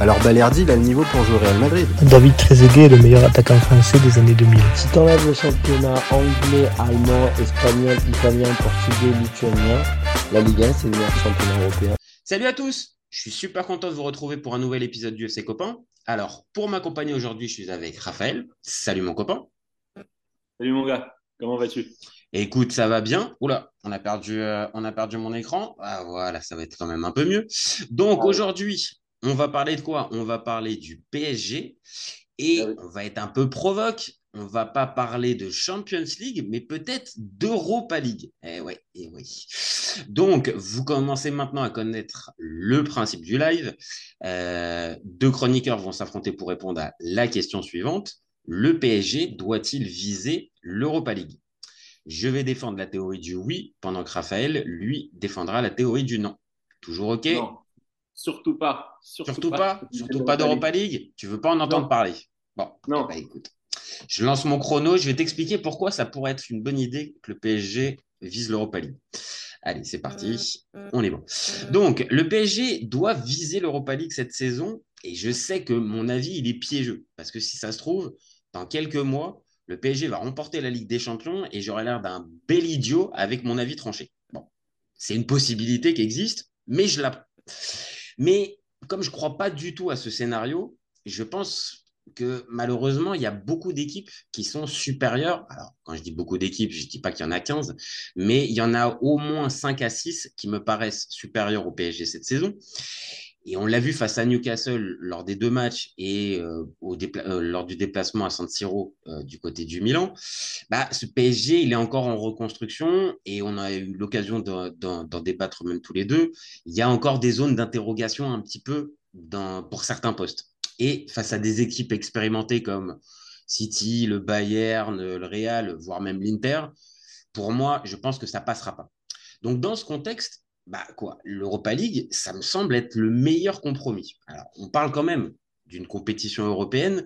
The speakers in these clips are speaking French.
alors Balerdi, il a le niveau pour jouer au Real Madrid. David Trezeguet est le meilleur attaquant français des années 2000. Si t'enlèves le championnat anglais, allemand, espagnol, italien, portugais, lituanien, la Ligue 1, c'est le meilleur championnat européen. Salut à tous Je suis super content de vous retrouver pour un nouvel épisode du FC Copain. Alors, pour m'accompagner aujourd'hui, je suis avec Raphaël. Salut mon copain. Salut mon gars, comment vas-tu? Écoute, ça va bien. Oula, on a perdu, euh, on a perdu mon écran. Ah voilà, ça va être quand même un peu mieux. Donc aujourd'hui, on va parler de quoi? On va parler du PSG et Ah on va être un peu provoque. On va pas parler de Champions League, mais peut-être d'Europa League. Eh ouais, eh oui. Donc, vous commencez maintenant à connaître le principe du live. Euh, deux chroniqueurs vont s'affronter pour répondre à la question suivante. Le PSG doit-il viser l'Europa League? Je vais défendre la théorie du oui, pendant que Raphaël, lui, défendra la théorie du non. Toujours OK? Non, surtout pas. Surtout, Surtout pas, surtout pas d'Europa League. Tu veux pas en entendre Non. parler. Bon, Non. eh ben, écoute, je lance mon chrono. Je vais t'expliquer pourquoi ça pourrait être une bonne idée que le PSG vise l'Europa League. Allez, c'est parti. On est bon. Donc, le PSG doit viser l'Europa League cette saison. Et je sais que mon avis, il est piégeux. Parce que si ça se trouve, dans quelques mois, le PSG va remporter la Ligue des Champions et j'aurai l'air d'un bel idiot avec mon avis tranché. Bon, c'est une possibilité qui existe, mais je la. Mais comme je ne crois pas du tout à ce scénario, je pense que malheureusement, il y a beaucoup d'équipes qui sont supérieures. Alors, quand je dis beaucoup d'équipes, je ne dis pas qu'il y en a 15, mais il y en a au moins 5 à 6 qui me paraissent supérieures au PSG cette saison. Et on l'a vu face à Newcastle lors des deux matchs et euh, euh, lors du déplacement à San Siro euh, du côté du Milan. Bah, ce PSG, il est encore en reconstruction et on a eu l'occasion d'en- débattre même tous les deux. Il y a encore des zones d'interrogation un petit peu pour certains postes. Et face à des équipes expérimentées comme City, le Bayern, le Real, voire même l'Inter, pour moi, je pense que ça passera pas. Donc, dans ce contexte, bah quoi, l'Europa League, ça me semble être le meilleur compromis. Alors, on parle quand même d'une compétition européenne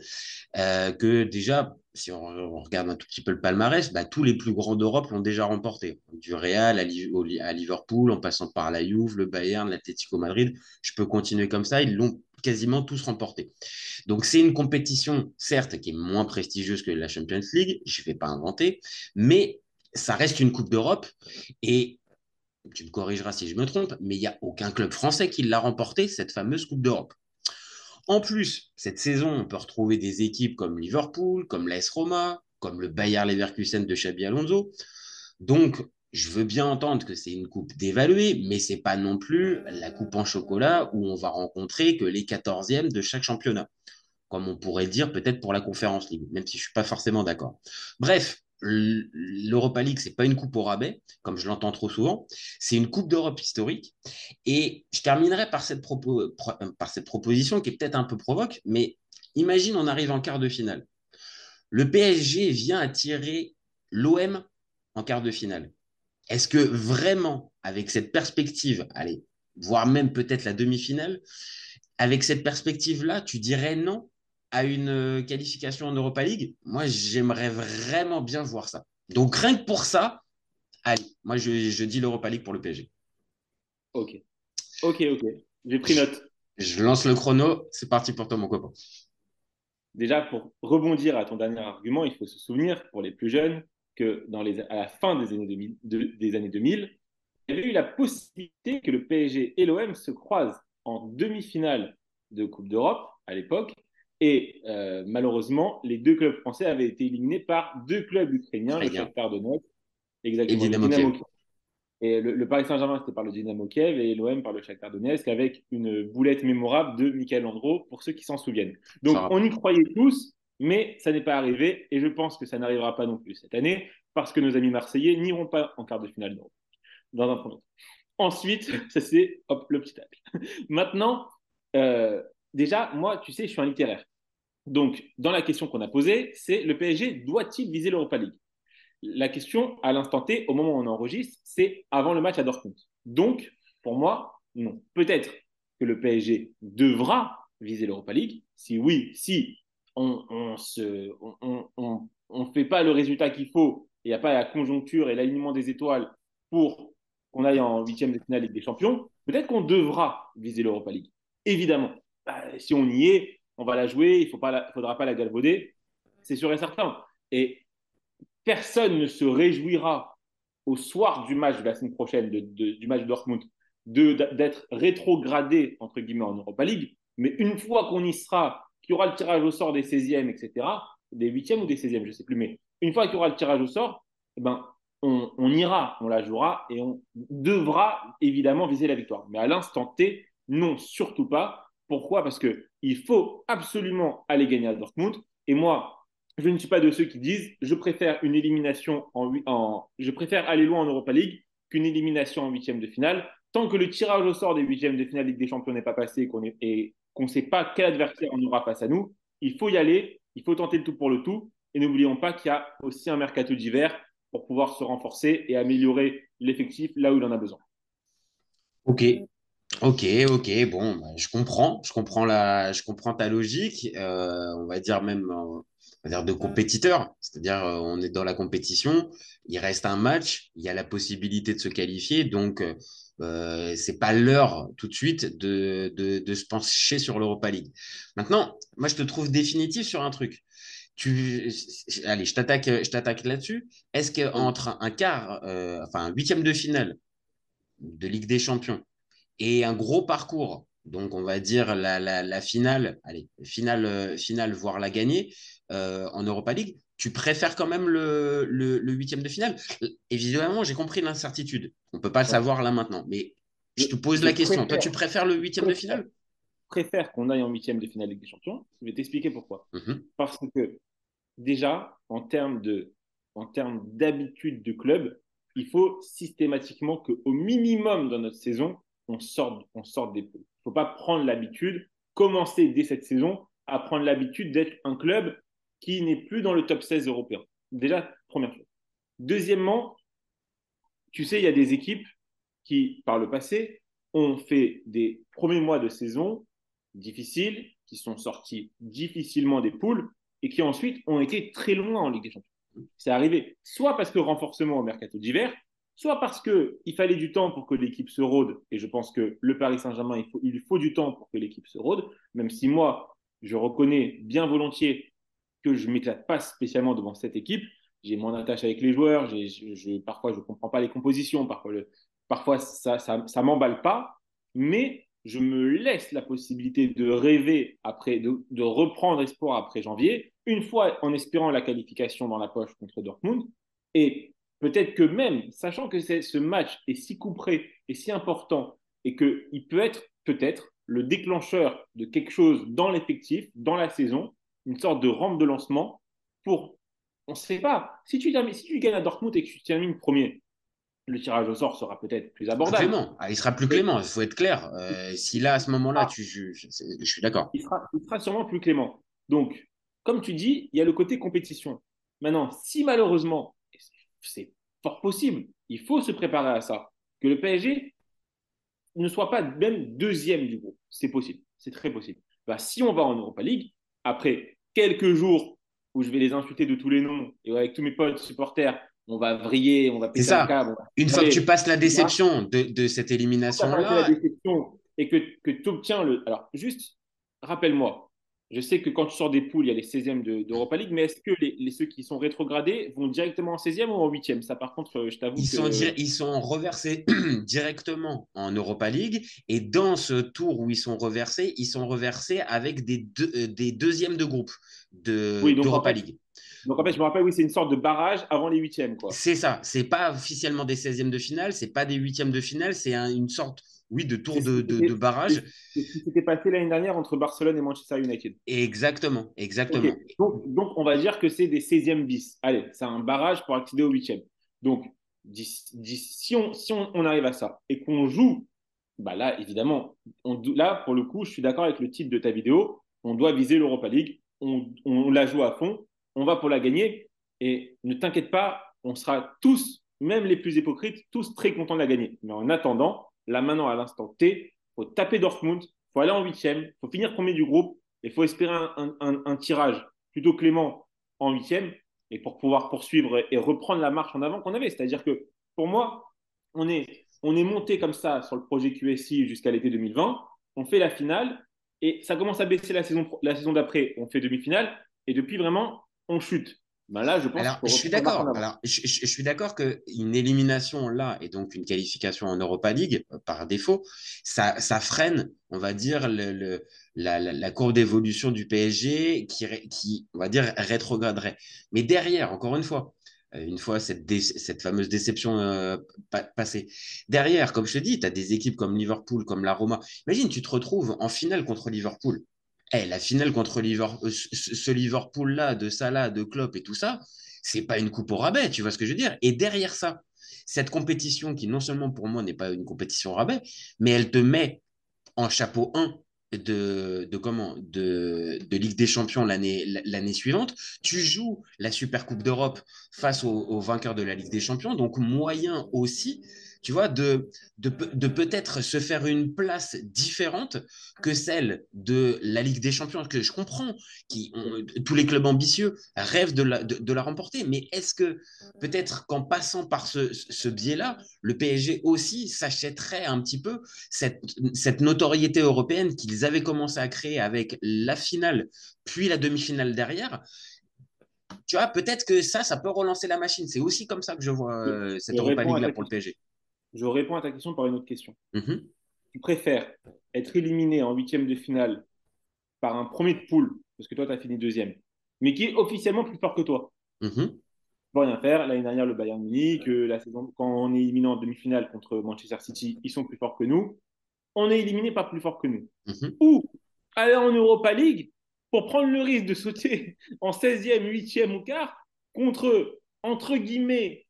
euh, que déjà, si on, regarde un tout petit peu le palmarès, bah, tous les plus grands d'Europe l'ont déjà remporté. Du Real à, à Liverpool, en passant par la Juve, le Bayern, l'Atlético Madrid, je peux continuer comme ça, ils l'ont quasiment tous remporté. Donc c'est une compétition, certes, qui est moins prestigieuse que la Champions League, je ne vais pas inventer, mais ça reste une Coupe d'Europe et tu me corrigeras si je me trompe, mais il n'y a aucun club français qui l'a remporté, cette fameuse Coupe d'Europe. En plus, cette saison, on peut retrouver des équipes comme Liverpool, comme l'AS Roma, comme le Bayer Leverkusen de Xabi Alonso. Donc, je veux bien entendre que c'est une coupe dévaluée, mais c'est pas non plus la coupe en chocolat où on va rencontrer que les 14e de chaque championnat, comme on pourrait dire peut-être pour la Conférence League, même si je suis pas forcément d'accord. Bref, l'Europa League, c'est pas une coupe au rabais, comme je l'entends trop souvent, c'est une coupe d'Europe historique. Et je terminerai par cette, euh, par cette proposition qui est peut-être un peu provoque, mais imagine on arrive en quart de finale. Le PSG vient attirer l'OM en quart de finale. Est-ce que vraiment, avec cette perspective, allez, voire même peut-être la demi-finale, avec cette perspective-là, tu dirais non? À une euh, qualification en Europa League Moi, j'aimerais vraiment bien voir ça. Donc, rien que pour ça, allez, moi, je, je dis l'Europa League pour le PSG. Ok. Ok, ok. J'ai pris note. Je lance le chrono, c'est parti pour toi, mon copain. Déjà, pour rebondir à ton dernier argument, il faut se souvenir, pour les plus jeunes, que dans les, à la fin des années 2000, de- des années 2000, il y avait eu la possibilité que le PSG et l'OM se croisent en demi-finale de Coupe d'Europe à l'époque. Et euh, malheureusement, les deux clubs français avaient été éliminés par deux clubs ukrainiens, le. Shakhtar Donetsk, exactement, Et le Dynamo Dynamo Kiev. Kiev. Et le, le Paris Saint-Germain, c'était par le Dynamo Kiev et l'OM par le Shakhtar Donetsk avec une boulette mémorable de Michael Landreau, pour ceux qui s'en souviennent. Donc, on y croyait tous, mais ça n'est pas arrivé et je pense que ça n'arrivera pas non plus cette année parce que nos amis marseillais n'iront pas en quart de finale d'Europe, dans un premier temps. Ensuite, ça c'est hop, le petit tacle. Maintenant, euh, déjà, moi, tu sais, je suis un littéraire. Donc, dans la question qu'on a posée, c'est le PSG doit-il viser l'Europa League? La question à l'instant T, au moment où on enregistre, c'est avant le match à Dortmund. Donc, pour moi, non. Peut-être que le PSG devra viser l'Europa League. Si oui, si on ne fait pas le résultat qu'il faut, il n'y a pas la conjoncture et l'alignement des étoiles pour qu'on aille en huitième de finale Ligue des Champions, peut-être qu'on devra viser l'Europa League. Évidemment, bah, si on y est, on va la jouer, il ne faudra pas la galvauder, c'est sûr et certain. Et personne ne se réjouira au soir du match de la semaine prochaine, du match de Dortmund, d'être rétrogradé, entre guillemets, en Europa League. Mais une fois qu'on y sera, qu'il y aura le tirage au sort des 16e, etc., des 8e ou des 16e, je ne sais plus, mais une fois qu'il y aura le tirage au sort, eh ben, on, on, ira, on la jouera et on devra évidemment viser la victoire. Mais à l'instant T, non, surtout pas. Pourquoi? Parce qu'il faut absolument aller gagner à Dortmund. Et moi, je ne suis pas de ceux qui disent je préfère une élimination en, je préfère aller loin en Europa League qu'une élimination en huitième de finale. Tant que le tirage au sort des huitièmes de finale Ligue des Champions n'est pas passé et qu'on ne sait pas quel adversaire on aura face à nous, il faut y aller, il faut tenter le tout pour le tout. Et n'oublions pas qu'il y a aussi un mercato d'hiver pour pouvoir se renforcer et améliorer l'effectif là où il en a besoin. Ok, ok, ok. Bon, bah, je comprends, je comprends la, je comprends ta logique. Euh, on va dire même dire de compétiteurs. C'est-à-dire, euh, on est dans la compétition, il reste un match, il y a la possibilité de se qualifier, donc euh, euh c'est pas l'heure tout de suite de, de, de se pencher sur l'Europa League. Maintenant, moi, je te trouve définitif sur un truc. Tu, allez, je t'attaque, je t'attaque là-dessus. Est-ce qu'entre un quart, euh, enfin un huitième de finale de Ligue des Champions et un gros parcours donc on va dire la, la, la finale, allez, finale, euh, finale, voire la gagner euh, en Europa League, tu préfères quand même le, le, huitième de finale? Évidemment, j'ai compris l'incertitude. On ne peut pas le savoir là maintenant, mais je te pose la question. Toi, tu préfères le huitième de finale? Je préfère qu'on aille en huitième de finale Ligue des Champions. Je vais t'expliquer pourquoi. Mhm. Parce que déjà, en termes de, en termes d'habitude de club, il faut systématiquement qu'au minimum dans notre saison, on sorte, on sorte des poules ne faut pas prendre l'habitude, commencer dès cette saison à prendre l'habitude d'être un club qui n'est plus dans le top 16 européen. Déjà, première chose. Deuxièmement, tu sais, il y a des équipes qui, par le passé, ont fait des premiers mois de saison difficiles, qui sont sortis difficilement des poules et qui ensuite ont été très loin en Ligue des Champions. C'est arrivé soit parce que renforcement au mercato d'hiver, soit parce qu'il fallait du temps pour que l'équipe se rôde, et je pense que le Paris Saint-Germain, il faut, du temps pour que l'équipe se rôde, même si moi, je reconnais bien volontiers que je ne m'éclate pas spécialement devant cette équipe. J'ai mon attache avec les joueurs, parfois je ne comprends pas les compositions, parfois, ça ne m'emballe pas, mais je me laisse la possibilité de rêver après, de, de reprendre espoir après janvier, une fois en espérant la qualification dans la poche contre Dortmund, et Peut-être que même, sachant que ce match est si couperé et si important et qu'il peut être peut-être le déclencheur de quelque chose dans l'effectif, dans la saison, une sorte de rampe de lancement pour, on ne sait pas, si tu, si tu gagnes à Dortmund et que tu termines premier, le tirage au sort sera peut-être plus abordable. Clément. Ah, il sera plus clément, il faut être clair. Euh, si là, à ce moment-là, ah. tu, je, je, suis d'accord. Il sera, il sera sûrement plus clément. Donc, comme tu dis, il y a le côté compétition. Maintenant, si malheureusement, c'est fort possible. Il faut se préparer à ça. Que le PSG ne soit pas même deuxième du groupe. C'est possible. C'est très possible. Bah, si on va en Europa League, après quelques jours où je vais les insulter de tous les noms et avec tous mes potes supporters, on va vriller, on va péter ça. câble. Une fois que tu passes la déception de, de cette élimination-là. Et que, que tu obtiens le. Alors, juste, rappelle-moi, je sais que quand tu sors des poules, il y a les 16e d'Europa League, mais est-ce que les, ceux qui sont rétrogradés vont directement en 16e ou en 8e Ça, par contre, je t'avoue. Ils, sont ils sont reversés directement en Europa League. Et dans ce tour où ils sont reversés, ils sont reversés avec des, euh, des deuxièmes de groupe d'Europa de, League. Donc en fait, je me rappelle, oui, c'est une sorte de barrage avant les huitièmes. C'est ça. C'est pas officiellement des 16e de finale, c'est pas des huitièmes de finale, c'est une sorte oui, de tour de, de, barrage. C'est ce qui s'était passé l'année dernière entre Barcelone et Manchester United. Exactement, exactement. Donc, on va dire que c'est des 16e bis. Allez, c'est un barrage pour accéder au 8e. Donc, si, on, si on, arrive à ça et qu'on joue, bah là, évidemment, on, là, pour le coup, je suis d'accord avec le titre de ta vidéo. On doit viser l'Europa League. On, on la joue à fond. On va pour la gagner. Et ne t'inquiète pas, on sera tous, même les plus hypocrites, tous très contents de la gagner. Mais en attendant, là maintenant, à l'instant T, faut taper Dortmund, faut aller en huitième, faut finir premier du groupe, et faut espérer un, tirage plutôt clément en huitième, et pour pouvoir poursuivre et reprendre la marche en avant qu'on avait. C'est-à-dire que pour moi, on est, on est monté comme ça sur le projet QSI jusqu'à l'été 2020, on fait la finale, et ça commence à baisser la saison d'après, on fait demi-finale, et depuis vraiment, on chute. Ben là, je pense Alors, je suis d'accord. Alors, je, je, suis d'accord qu'une élimination là et donc une qualification en Europa League euh, par défaut, ça, ça freine, on va dire, le, le la, la, la, courbe d'évolution du PSG qui, qui, on va dire, rétrograderait. Mais derrière, encore une fois, euh, une fois cette, dé cette fameuse déception euh, passée. Derrière, comme je te dis, tu as des équipes comme Liverpool, comme la Roma. Imagine, tu te retrouves en finale contre Liverpool. Hey, la finale contre euh, ce Liverpool-là, de Salah, de Klopp et tout ça, c'est pas une coupe au rabais, tu vois ce que je veux dire? Et derrière ça, cette compétition qui non seulement pour moi n'est pas une compétition au rabais, mais elle te met en chapeau 1 de, de Ligue des Champions l'année l'année suivante. Tu joues la Super Coupe d'Europe face aux au vainqueurs de la Ligue des Champions, donc moyen aussi tu vois, de, de, de peut-être se faire une place différente que celle de la Ligue des Champions, que je comprends, qui ont, tous les clubs ambitieux rêvent de la, de, de la remporter, mais est-ce que peut-être qu'en passant par ce, ce biais-là, le PSG aussi s'achèterait un petit peu cette, cette notoriété européenne qu'ils avaient commencé à créer avec la finale, puis la demi-finale derrière? Tu vois, peut-être que ça, ça peut relancer la machine. C'est aussi comme ça que je vois euh, cette Europa League-là pour le PSG je réponds à ta question par une autre question. Mm -hmm. Tu préfères être éliminé en huitième de finale par un premier de poule, parce que toi, tu as fini deuxième, mais qui est officiellement plus fort que toi. Mm -hmm. Faut rien faire. L'année dernière, le Bayern Munich, la saison, quand on est éliminé en demi-finale contre Manchester City, ils sont plus forts que nous. On est éliminé pas plus fort que nous. Mm -hmm. Ou aller en Europa League pour prendre le risque de sauter en 16e, 8e ou quart contre, entre guillemets,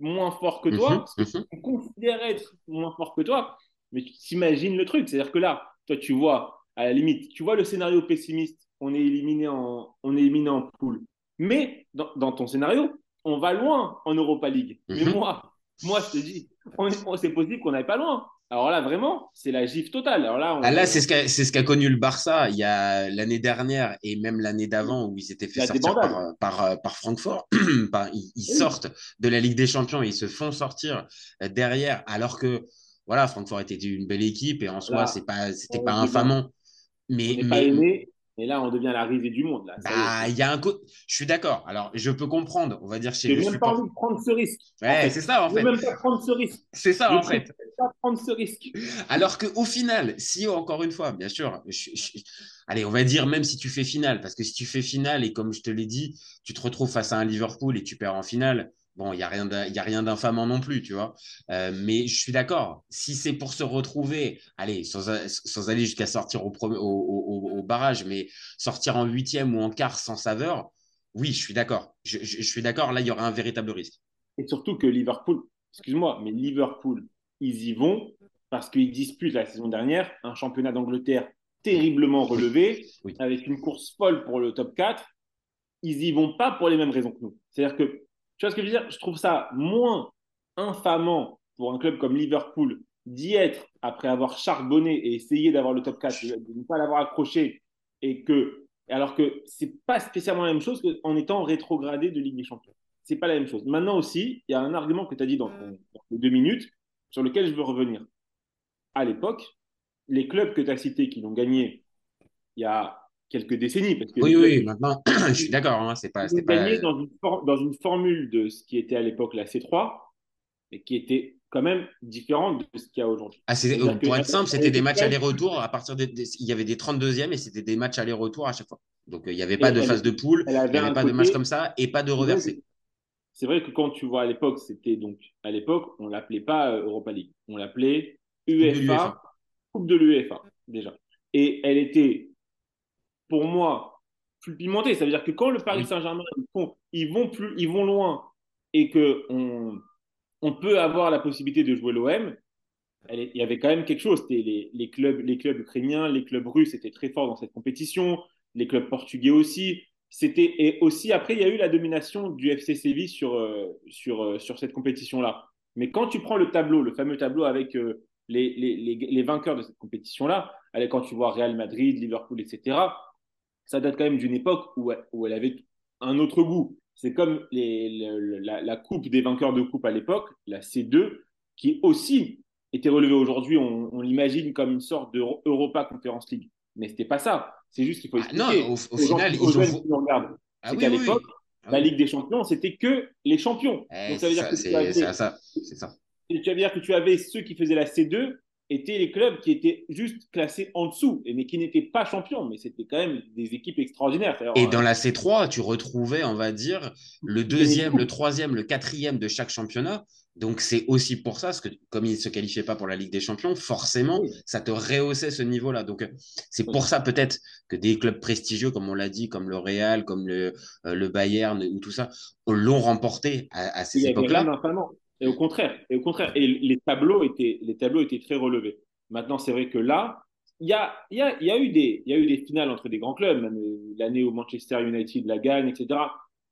moins fort que toi, que on considère être moins fort que toi, mais tu t'imagines le truc. C'est-à-dire que là, toi, tu vois, à la limite, tu vois le scénario pessimiste, on est éliminé en, on est éliminé en poule. Mais dans, dans ton scénario, on va loin en Europa League. Mais Mhm. moi, moi, je te dis, on, on- c'est possible qu'on n'aille pas loin. Alors là, vraiment, c'est la gifle totale. Alors là, on- Ah, là, c'est ce qu'a ce connu le Barça il y a l'année dernière et même l'année d'avant où ils étaient fait sortir par, par, par Francfort. Ils ils sortent de la Ligue des Champions et ils se font sortir euh, derrière alors que voilà, Francfort était une belle équipe et en soi, Là, c'est pas c'était pas infamant. Mais, pas aimé, et là, on devient la risée du monde. Là. Bah, il y a un co- Je suis d'accord. Alors, je peux comprendre, on va dire chez J'ai les même pas envie de prendre ce risque. en Ouais, fait. c'est ça en Je veux fait. même pas prendre ce risque. C'est ça Je en fait. pas prendre ce risque. Alors qu'au final, si encore une fois, bien sûr, je- je- allez, on va dire même si tu fais finale, parce que si tu fais finale et comme je te l'ai dit, tu te retrouves face à un Liverpool et tu perds en finale, bon, il n'y a rien d'in- il y a rien d'infamant non plus, tu vois. Euh, mais je suis d'accord, si c'est pour se retrouver, allez, sans, aller jusqu'à sortir au, premier- au, au- au- au barrage, mais sortir en huitième ou en quart sans saveur, oui, je suis d'accord. Je, je- je suis d'accord, là, il y aura un véritable risque. Et surtout que Liverpool, excuse-moi, mais Liverpool, ils y vont parce qu'ils disputent la saison dernière un championnat d'Angleterre terriblement relevé, Oui. avec une course folle pour le top 4. Ils y vont pas pour les mêmes raisons que nous. C'est-à-dire que, tu vois ce que je veux dire? Je trouve ça moins infamant pour un club comme Liverpool d'y être après avoir charbonné et essayé d'avoir le top 4, de ne pas l'avoir accroché, et que, alors que pas spécialement la même chose qu'en étant rétrogradé de Ligue des Champions. C'est pas la même chose. Maintenant aussi, il y a un argument que tu as dit dans les deux minutes sur lequel je veux revenir. À l'époque, les clubs que tu as cités qui l'ont gagné il y a quelques décennies, parce que Oui, oui, maintenant, je suis d'accord, hein, c'est pas, c'était pas. gagné dans une, for- dans une formule de ce qui était à l'époque la C3, et qui était quand même différente de ce qu'il y a aujourd'hui. Ah, pour être simple, c'était des matchs aller-retour à partir des, des- il y avait des 32e et c'était des matchs aller-retour à chaque fois. Donc euh, il n'y avait pas Et de phase de poule, il n'y avait pas de match comme ça et pas de reversé. C'est vrai que quand tu vois à l'époque, c'était donc à l'époque, on l'appelait pas euh, Europa League, on l'appelait UEFA. Coupe de l'UEFA déjà. Et elle était, pour moi, plus pimentée. Ça veut dire que quand le Paris. Saint-Germain ils, vont plus, ils vont loin et que on, on peut avoir la possibilité de jouer l'OM. Il y avait quand même quelque chose. C'était Les, les clubs, les clubs ukrainiens, les clubs russes étaient très forts dans cette compétition. Les clubs portugais aussi. c'était et aussi après il y a eu la domination du FC Séville sur euh, sur euh, sur cette compétition là. Mais quand tu prends le tableau, le fameux tableau avec euh, les, les, les, les, vainqueurs de cette compétition là, quand tu vois Real Madrid, Liverpool, etc. Ça date quand même d'une époque où, où elle avait un autre goût. C'est comme les, la, la, coupe des vainqueurs de coupe à l'époque, la C2, qui aussi était relevée aujourd'hui, on, on l'imagine comme une sorte d'Europa Conference League. Mais c'était pas ça. C'est juste qu'il faut expliquer. Ah non, au, au final, gens, ils ont... Qui nous regardent, ah, oui, qu'à oui, l'époque, oui. la Ligue des Champions, c'était que les champions. Eh, Donc ça veut dire ça, que tu avais... ça. C'est ça. Tu veux dire que tu avais ceux qui faisaient la C2 étaient les clubs qui étaient juste classés en dessous, mais qui n'étaient pas champions, mais c'était quand même des équipes extraordinaires. Et dans la C3, tu retrouvais, on va dire, le deuxième, le troisième, le quatrième de chaque championnat. Donc c'est aussi pour ça, parce que comme ils ne se qualifiaient pas pour la Ligue des Champions, forcément, ça te rehaussait ce niveau-là. Donc c'est pour ça peut-être que des clubs prestigieux, comme on l'a dit, comme le Real, comme le, euh, le Bayern ou tout ça, l'ont remporté à, à ces époques-là. Et au contraire, et au contraire, et les tableaux étaient, les tableaux étaient très relevés. Maintenant, c'est vrai que là, il y a, y, a, y, a eu des, y a eu des finales entre des grands clubs, même l'année où Manchester United la gagne, etc.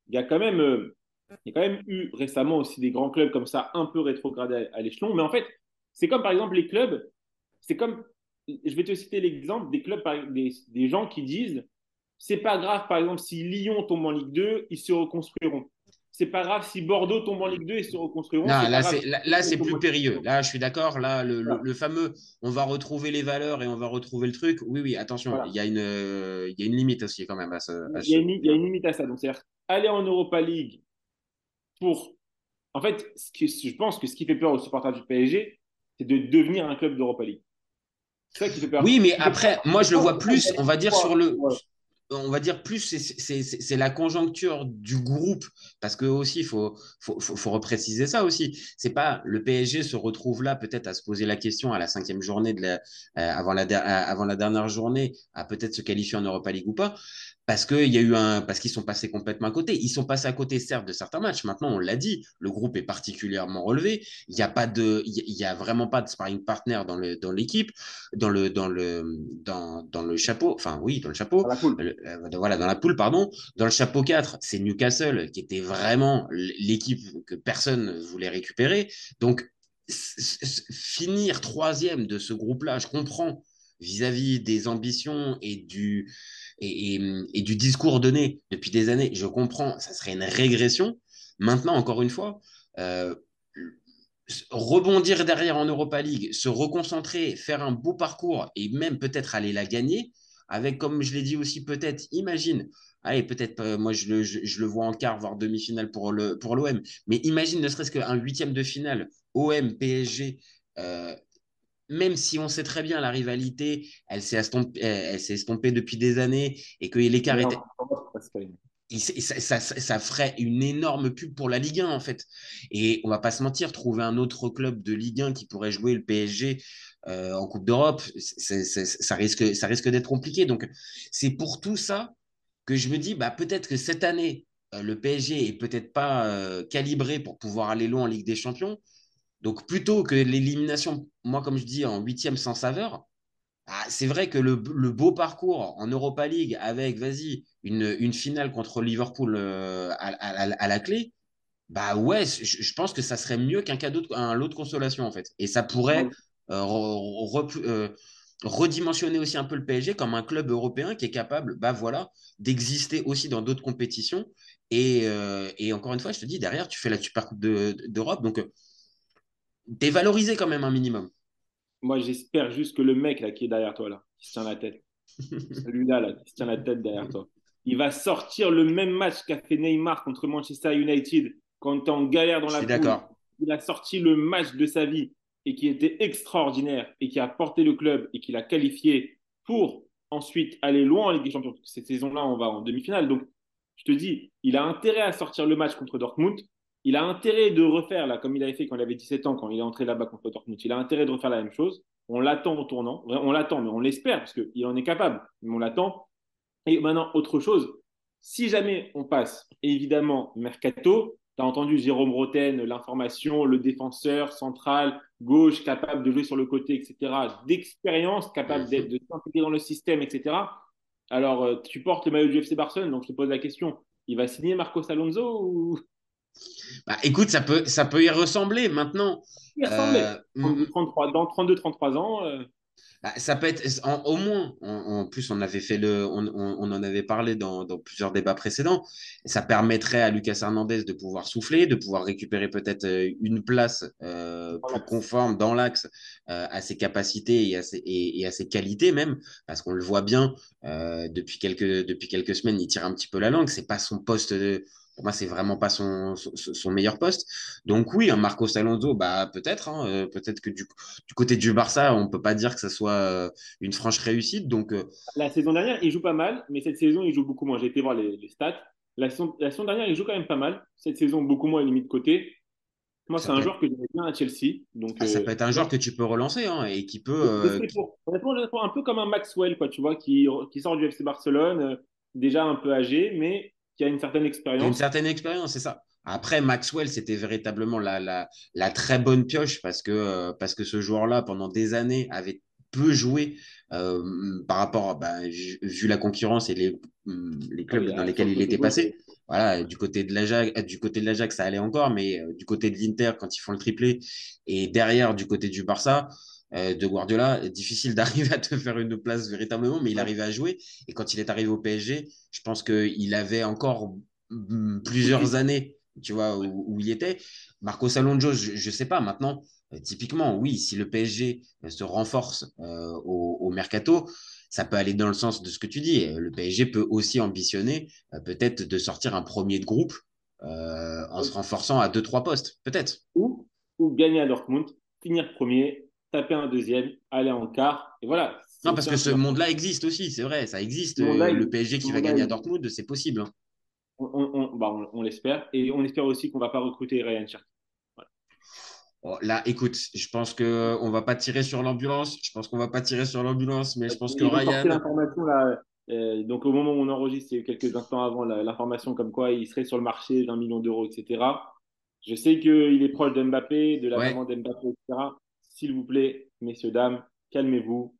Il y a quand même, euh, y a quand même eu récemment aussi des grands clubs comme ça, un peu rétrogradés à, à l'échelon. Mais en fait, c'est comme par exemple les clubs, c'est comme, je vais te citer l'exemple des clubs, des, des gens qui disent, c'est pas grave, par exemple, si Lyon tombe en Ligue 2, ils se reconstruiront c'est pas grave si Bordeaux tombe en Ligue 2 et se reconstruiront. Non, là, c'est, là, là c'est plus périlleux. Là, je suis d'accord. Là, le, voilà. le, le, fameux, on va retrouver les valeurs et on va retrouver le truc. Oui, oui, attention, voilà. il, y a une, euh, il y a une limite aussi quand même à ce. À il, y a une, il y a une limite à ça. Donc, c'est-à-dire aller en Europa League pour. En fait, ce je pense que ce qui fait peur aux supporters du PSG, c'est de devenir un club d'Europa League. C'est ça qui fait peur. Oui, mais après, moi, je le vois plus, on va dire, sur le on va dire plus c'est la conjoncture du groupe. Parce que aussi faut, faut, faut, faut repréciser ça aussi. C'est pas le PSG se retrouve là peut-être à se poser la question à la cinquième journée de la, euh, avant la avant la dernière journée à peut-être se qualifier en Europa League ou pas parce qu'il y a eu un parce qu'ils sont passés complètement à côté. Ils sont passés à côté certes de certains matchs. Maintenant, on l'a dit, le groupe est particulièrement relevé. Il n'y a pas de il y a vraiment pas de sparring partner dans le dans l'équipe, dans le dans le dans, dans le chapeau. Enfin oui, dans le chapeau. Dans la poule. Le, euh, voilà, dans la poule, pardon. Dans le chapeau 4, c'est Newcastle qui était vraiment l'équipe que personne voulait récupérer. Donc finir troisième de ce groupe-là, je comprends vis-à-vis -vis des ambitions et du et, et, du discours donné depuis des années, je comprends, ça serait une régression. Maintenant, encore une fois, euh, rebondir derrière en Europa League, se reconcentrer, faire un beau parcours et même peut-être aller la gagner, avec, comme je l'ai dit aussi, peut-être, imagine, allez, peut-être, euh, moi je le, je, le vois en quart, voire demi-finale pour l'OM, pour mais imagine ne serait-ce qu'un huitième de finale, OM, PSG, euh, même si on sait très bien la rivalité, elle s'est estompée, s'est estompée depuis des années et que l'écart était. Ça, ça, ça, ferait une énorme pub pour la Ligue 1 en fait. Et on va pas se mentir, trouver un autre club de Ligue 1 qui pourrait jouer le PSG euh, en Coupe d'Europe, ça risque, ça risque d'être compliqué. Donc c'est pour tout ça que je me dis, bah, peut-être que cette année, euh, le PSG est peut-être pas euh, calibré pour pouvoir aller loin en Ligue des Champions. Donc plutôt que l'élimination, moi comme je dis, en huitième sans saveur, ah, c'est vrai que le, le, beau parcours en Europa League avec, vas-y, une, une, finale contre Liverpool euh, à, à, à, la clé, bah ouais, je, je, pense que ça serait mieux qu'un cadeau, de, un lot de consolation en fait. Et ça pourrait euh, re, re, euh, redimensionner aussi un peu le PSG comme un club européen qui est capable, bah voilà, d'exister aussi dans d'autres compétitions. Et, et, encore une fois, je te dis, derrière, tu fais la Super Coupe d'Europe. De, donc, t'es valorisé quand même un minimum. Moi, j'espère juste que le mec là qui est derrière toi, là, qui se tient la tête, celui-là, là, qui se tient la tête derrière toi, il va sortir le même match qu'a fait Neymar contre Manchester United quand était en galère dans la poule. Il a sorti le match de sa vie et qui était extraordinaire et qui a porté le club et qui l'a qualifié pour ensuite aller loin en Ligue des Champions. Cette saison-là, on va en demi-finale. Donc, je te dis, il a intérêt à sortir le match contre Dortmund il a intérêt de refaire, là, comme il avait fait quand il avait 17 ans, quand il est entré là-bas contre Dortmund, il a intérêt de refaire la même chose. On l'attend au tournant. On l'attend, mais on l'espère, parce qu'il en est capable. Mais on l'attend. Et maintenant, autre chose. Si jamais on passe, évidemment, Mercato, tu as entendu Jérôme Roten, l'information, le défenseur central, gauche, capable de jouer sur le côté, etc., d'expérience, capable de s'intégrer dans le système, etc. Alors, euh, tu portes le maillot du FC Barcelone, donc je te pose la question. Il va signer Marcos Alonso ou Bah, écoute, ça peut, ça peut y ressembler maintenant. il ressemblait Euh, 32, 33, dans 32-33 ans euh, Bah, ça peut être en- au moins. En, en plus, on avait fait le, on, on- on en avait parlé dans, dans plusieurs débats précédents. Ça permettrait à Lucas Hernandez de pouvoir souffler, de pouvoir récupérer peut-être euh, une place euh, plus conforme dans l'axe euh, à ses capacités et à ses, et, et à ses qualités même, parce qu'on le voit bien euh, depuis quelques depuis quelques semaines, il tire un petit peu la langue. C'est pas son poste. De, pour moi, c'est vraiment pas son, son, son meilleur poste. Donc oui, un Marcos Alonso, bah peut-être, hein, euh, peut-être que du, du côté du Barça, on peut pas dire que ça soit euh, une franche réussite. Donc euh, La saison dernière, il joue pas mal, mais cette saison, il joue beaucoup moins. J'ai été voir les, les stats. La saison, la saison dernière, il joue quand même pas mal. Cette saison, beaucoup moins limite côté. Moi, c'est un joueur que j'aimais bien à Chelsea. Donc, ah, ça euh, peut être un joueur que tu peux relancer hein, et qui peut. euh, pour. Honnêtement, je le trouve un peu comme un Maxwell, quoi, tu vois, qui, qui sort du FC Barcelone, euh, déjà un peu âgé, mais qui a une certaine a une expérience. certaine expérience, c'est ça. Après, Maxwell, c'était véritablement la, la, la très bonne pioche parce que, euh, parce que ce joueur-là, pendant des années, avait peu joué euh, par rapport, bah, vu la concurrence et les, hum, les clubs Ah oui, dans ah, lesquels il était passé. Voilà, du côté de l'Ajax, euh, du côté de l'Ajax, ça allait encore, mais du côté de l'Inter, quand ils font le triplé, et derrière, du côté du Barça, de Guardiola, difficile d'arriver à te faire une place véritablement, mais il arrivait à jouer. Et quand il est arrivé au PSG, je pense qu'il avait encore mm, plusieurs années, tu vois, où, où il était. Marcos Alonso, je ne sais pas. Maintenant, euh, typiquement, oui, si le PSG euh, se renforce euh, au, au mercato, ça peut aller dans le sens de ce que tu dis. Euh, Le PSG peut aussi ambitionner euh, peut-être de sortir un premier de groupe euh, en se renforçant à deux, trois postes, peut-être. Ou, ou gagner à Dortmund, finir premier, taper un deuxième, aller en quart. Et voilà. Non, parce que ce monde-là existe aussi, c'est vrai, ça existe. Euh, il- Le PSG qui va gagner à il- Dortmund, c'est possible. hein. On, on- on- bah, on- l'espère. Et on espère aussi qu'on ne va pas recruter Ryan Cherki. Bon, là, écoute, je pense que on va pas tirer sur l'ambulance. Je pense qu'on va pas tirer sur l'ambulance, mais je pense que Ryan. l'information là. euh, donc au moment où on enregistre, c'est quelques instants avant l'information comme quoi il serait sur le marché d'un million d'euros, etc. Je sais qu'il est proche d'Mbappé, de la Ouais. maman d'Mbappé, etc. S'il vous plaît, messieurs, dames, calmez-vous.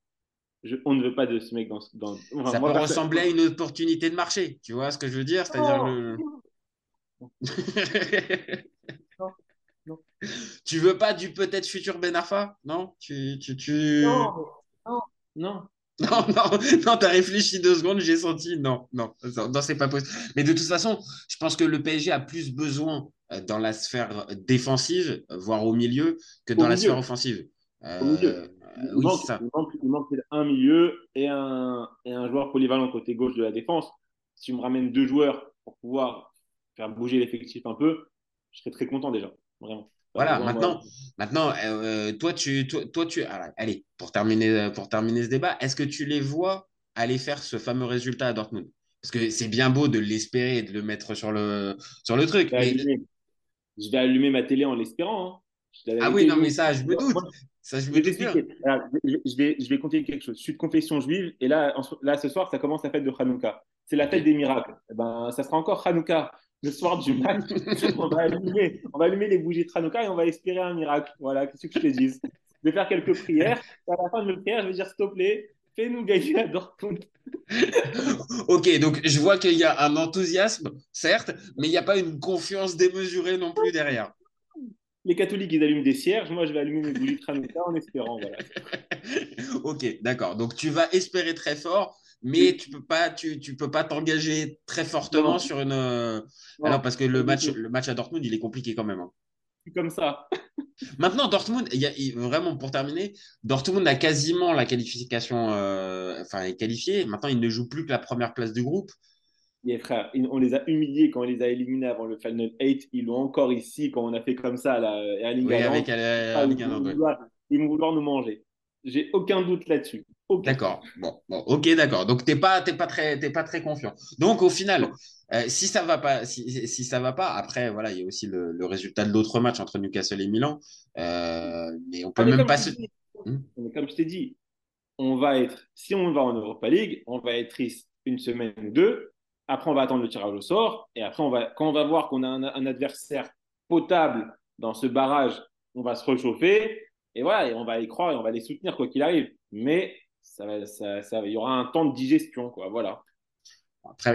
Je- on ne veut pas de ce mec dans. dans enfin, Ça moi, peut ressembler à une opportunité de marché. Tu vois ce que je veux dire? C'est-à-dire le. Non, non. Tu veux pas du peut-être futur Ben Arfa? Non? Tu, tu, tu... Non, non, non. Non, non, non, t'as réfléchi deux secondes, j'ai senti. Non, non, non, non, c'est pas possible. Mais de toute façon, je pense que le PSG a plus besoin euh, dans la sphère défensive, euh, voire au milieu, que dans la sphère offensive. Euh, Au milieu. euh, Il, oui, manque, c'est ça. il, manque, il manque un milieu et un, et un joueur polyvalent côté gauche de la défense. Si on me ramène deux joueurs pour pouvoir faire bouger l'effectif un peu, je serais très content déjà. Vraiment. Voilà, maintenant, maintenant euh, toi, tu, toi, toi, tu. alors, allez, pour terminer, pour terminer ce débat, est-ce que tu les vois aller faire ce fameux résultat à Dortmund? Parce que c'est bien beau de l'espérer et de le mettre sur le, sur le truc. vais mais- je vais allumer ma télé en l'espérant. hein. Ah oui, non, mais ça, je me doute. Ça, je me doute. Alors, Je, vais, je vais compter quelque chose. Je suis de confession juive et là, en- là, ce soir, ça commence la fête de Hanouka. C'est la fête des miracles. Eh ben, ça sera encore Hanouka le soir du match. on, va allumer, on va allumer les bougies de Hanouka et on va espérer un miracle. Voilà, qu'est-ce que je te dis? Je vais faire quelques prières. Et à la fin de mes prières, je vais dire s'il te plaît, fais-nous gagner à Dortmund. Ok, donc je vois qu'il y a un enthousiasme, certes, mais il n'y a pas une confiance démesurée non plus derrière. Les catholiques, ils allument des cierges. Moi, je vais allumer mes bougies de en espérant. Voilà. ok, d'accord. Donc tu vas espérer très fort, mais tu peux pas, tu, tu peux pas t'engager très fortement Non. sur une. euh, Non, Alors parce que le match, le match à Dortmund, il est compliqué quand même. hein. Comme ça. Maintenant, Dortmund, y a, vraiment pour terminer, Dortmund a quasiment la qualification, euh, enfin est qualifié. Maintenant, il ne joue plus que la première place du groupe. Et frère, on les a humiliés quand on les a éliminés avant le Final 8. Ils l'ont encore ici quand on a fait comme ça à Oui, euh, Ah, vont vouloir, ils vont vouloir nous manger. J'ai aucun doute là-dessus. D'accord. Bon, bon, ok, d'accord. Donc t'es pas, t'es pas très, t'es pas très confiant. Donc au final, euh, si ça va pas, si, si ça va pas, après voilà, il y a aussi le, le résultat de l'autre match entre Newcastle et Milan. Euh, mais on peut Ah, mais même pas se. Hmm? comme je t'ai dit, on va être, si on va en Europa League, on va être triste une semaine ou deux. Après, on va attendre le tirage au sort. Et après, on va, quand on va voir qu'on a un, un adversaire potable dans ce barrage, on va se réchauffer. Et voilà, et on va y croire et on va les soutenir quoi qu'il arrive. Mais ça va, ça, ça, il y aura un temps de digestion, quoi. Voilà.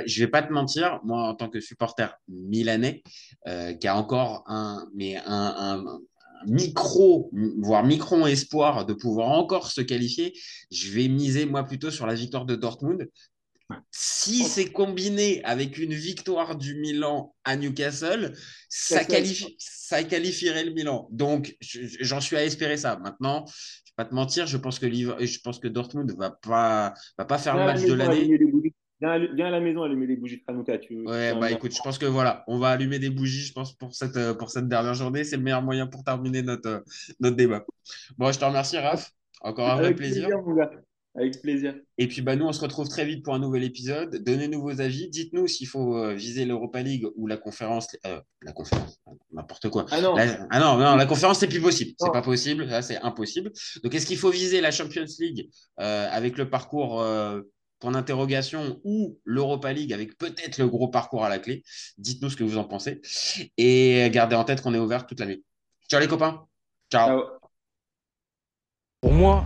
Je vais pas te mentir, moi en tant que supporter milanais, euh, qui a encore un, mais un, un, un micro, voire micro espoir de pouvoir encore se qualifier, je vais miser moi plutôt sur la victoire de Dortmund. Si c'est combiné avec une victoire du Milan à Newcastle, ça, qualifie, ça qualifierait le Milan. Donc, je- j'en suis à espérer ça. Maintenant, vais pas te mentir, je pense que, je pense que Dortmund va pas, va pas faire le match de l'année. Viens à, la maison allumer les bougies de Hanouka. Tu, Ouais, bah écoute, je pense que voilà, on va allumer des bougies, je pense, pour cette, euh, pour cette dernière journée. C'est le meilleur moyen pour terminer notre, euh, notre débat. Bon, je te remercie, Raph. Encore un vrai plaisir. Avec plaisir. Et puis, bah, nous, on se retrouve très vite pour un nouvel épisode. Donnez-nous vos avis. Dites-nous s'il faut euh, viser l'Europa League ou la conférence. euh, la conférence, n'importe quoi. Ah non. La- ah non, non, la conférence, c'est plus possible. C'est Non. pas possible. Là, c'est impossible. Donc, est-ce qu'il faut viser la Champions League euh, avec le parcours euh, point d'interrogation ou l'Europa League avec peut-être le gros parcours à la clé? Dites-nous ce que vous en pensez. Et gardez en tête qu'on est ouvert toute l'année. Ciao les copains. Ciao. Ciao. Pour moi,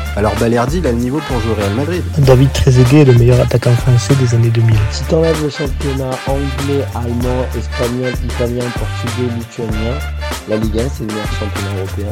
alors Balerdi il a le niveau pour jouer au Real Madrid. David Trezeguet est le meilleur attaquant français des années 2000. Si t'enlèves le championnat anglais, allemand, espagnol, italien, portugais, lituanien, la Ligue 1 c'est le meilleur championnat européen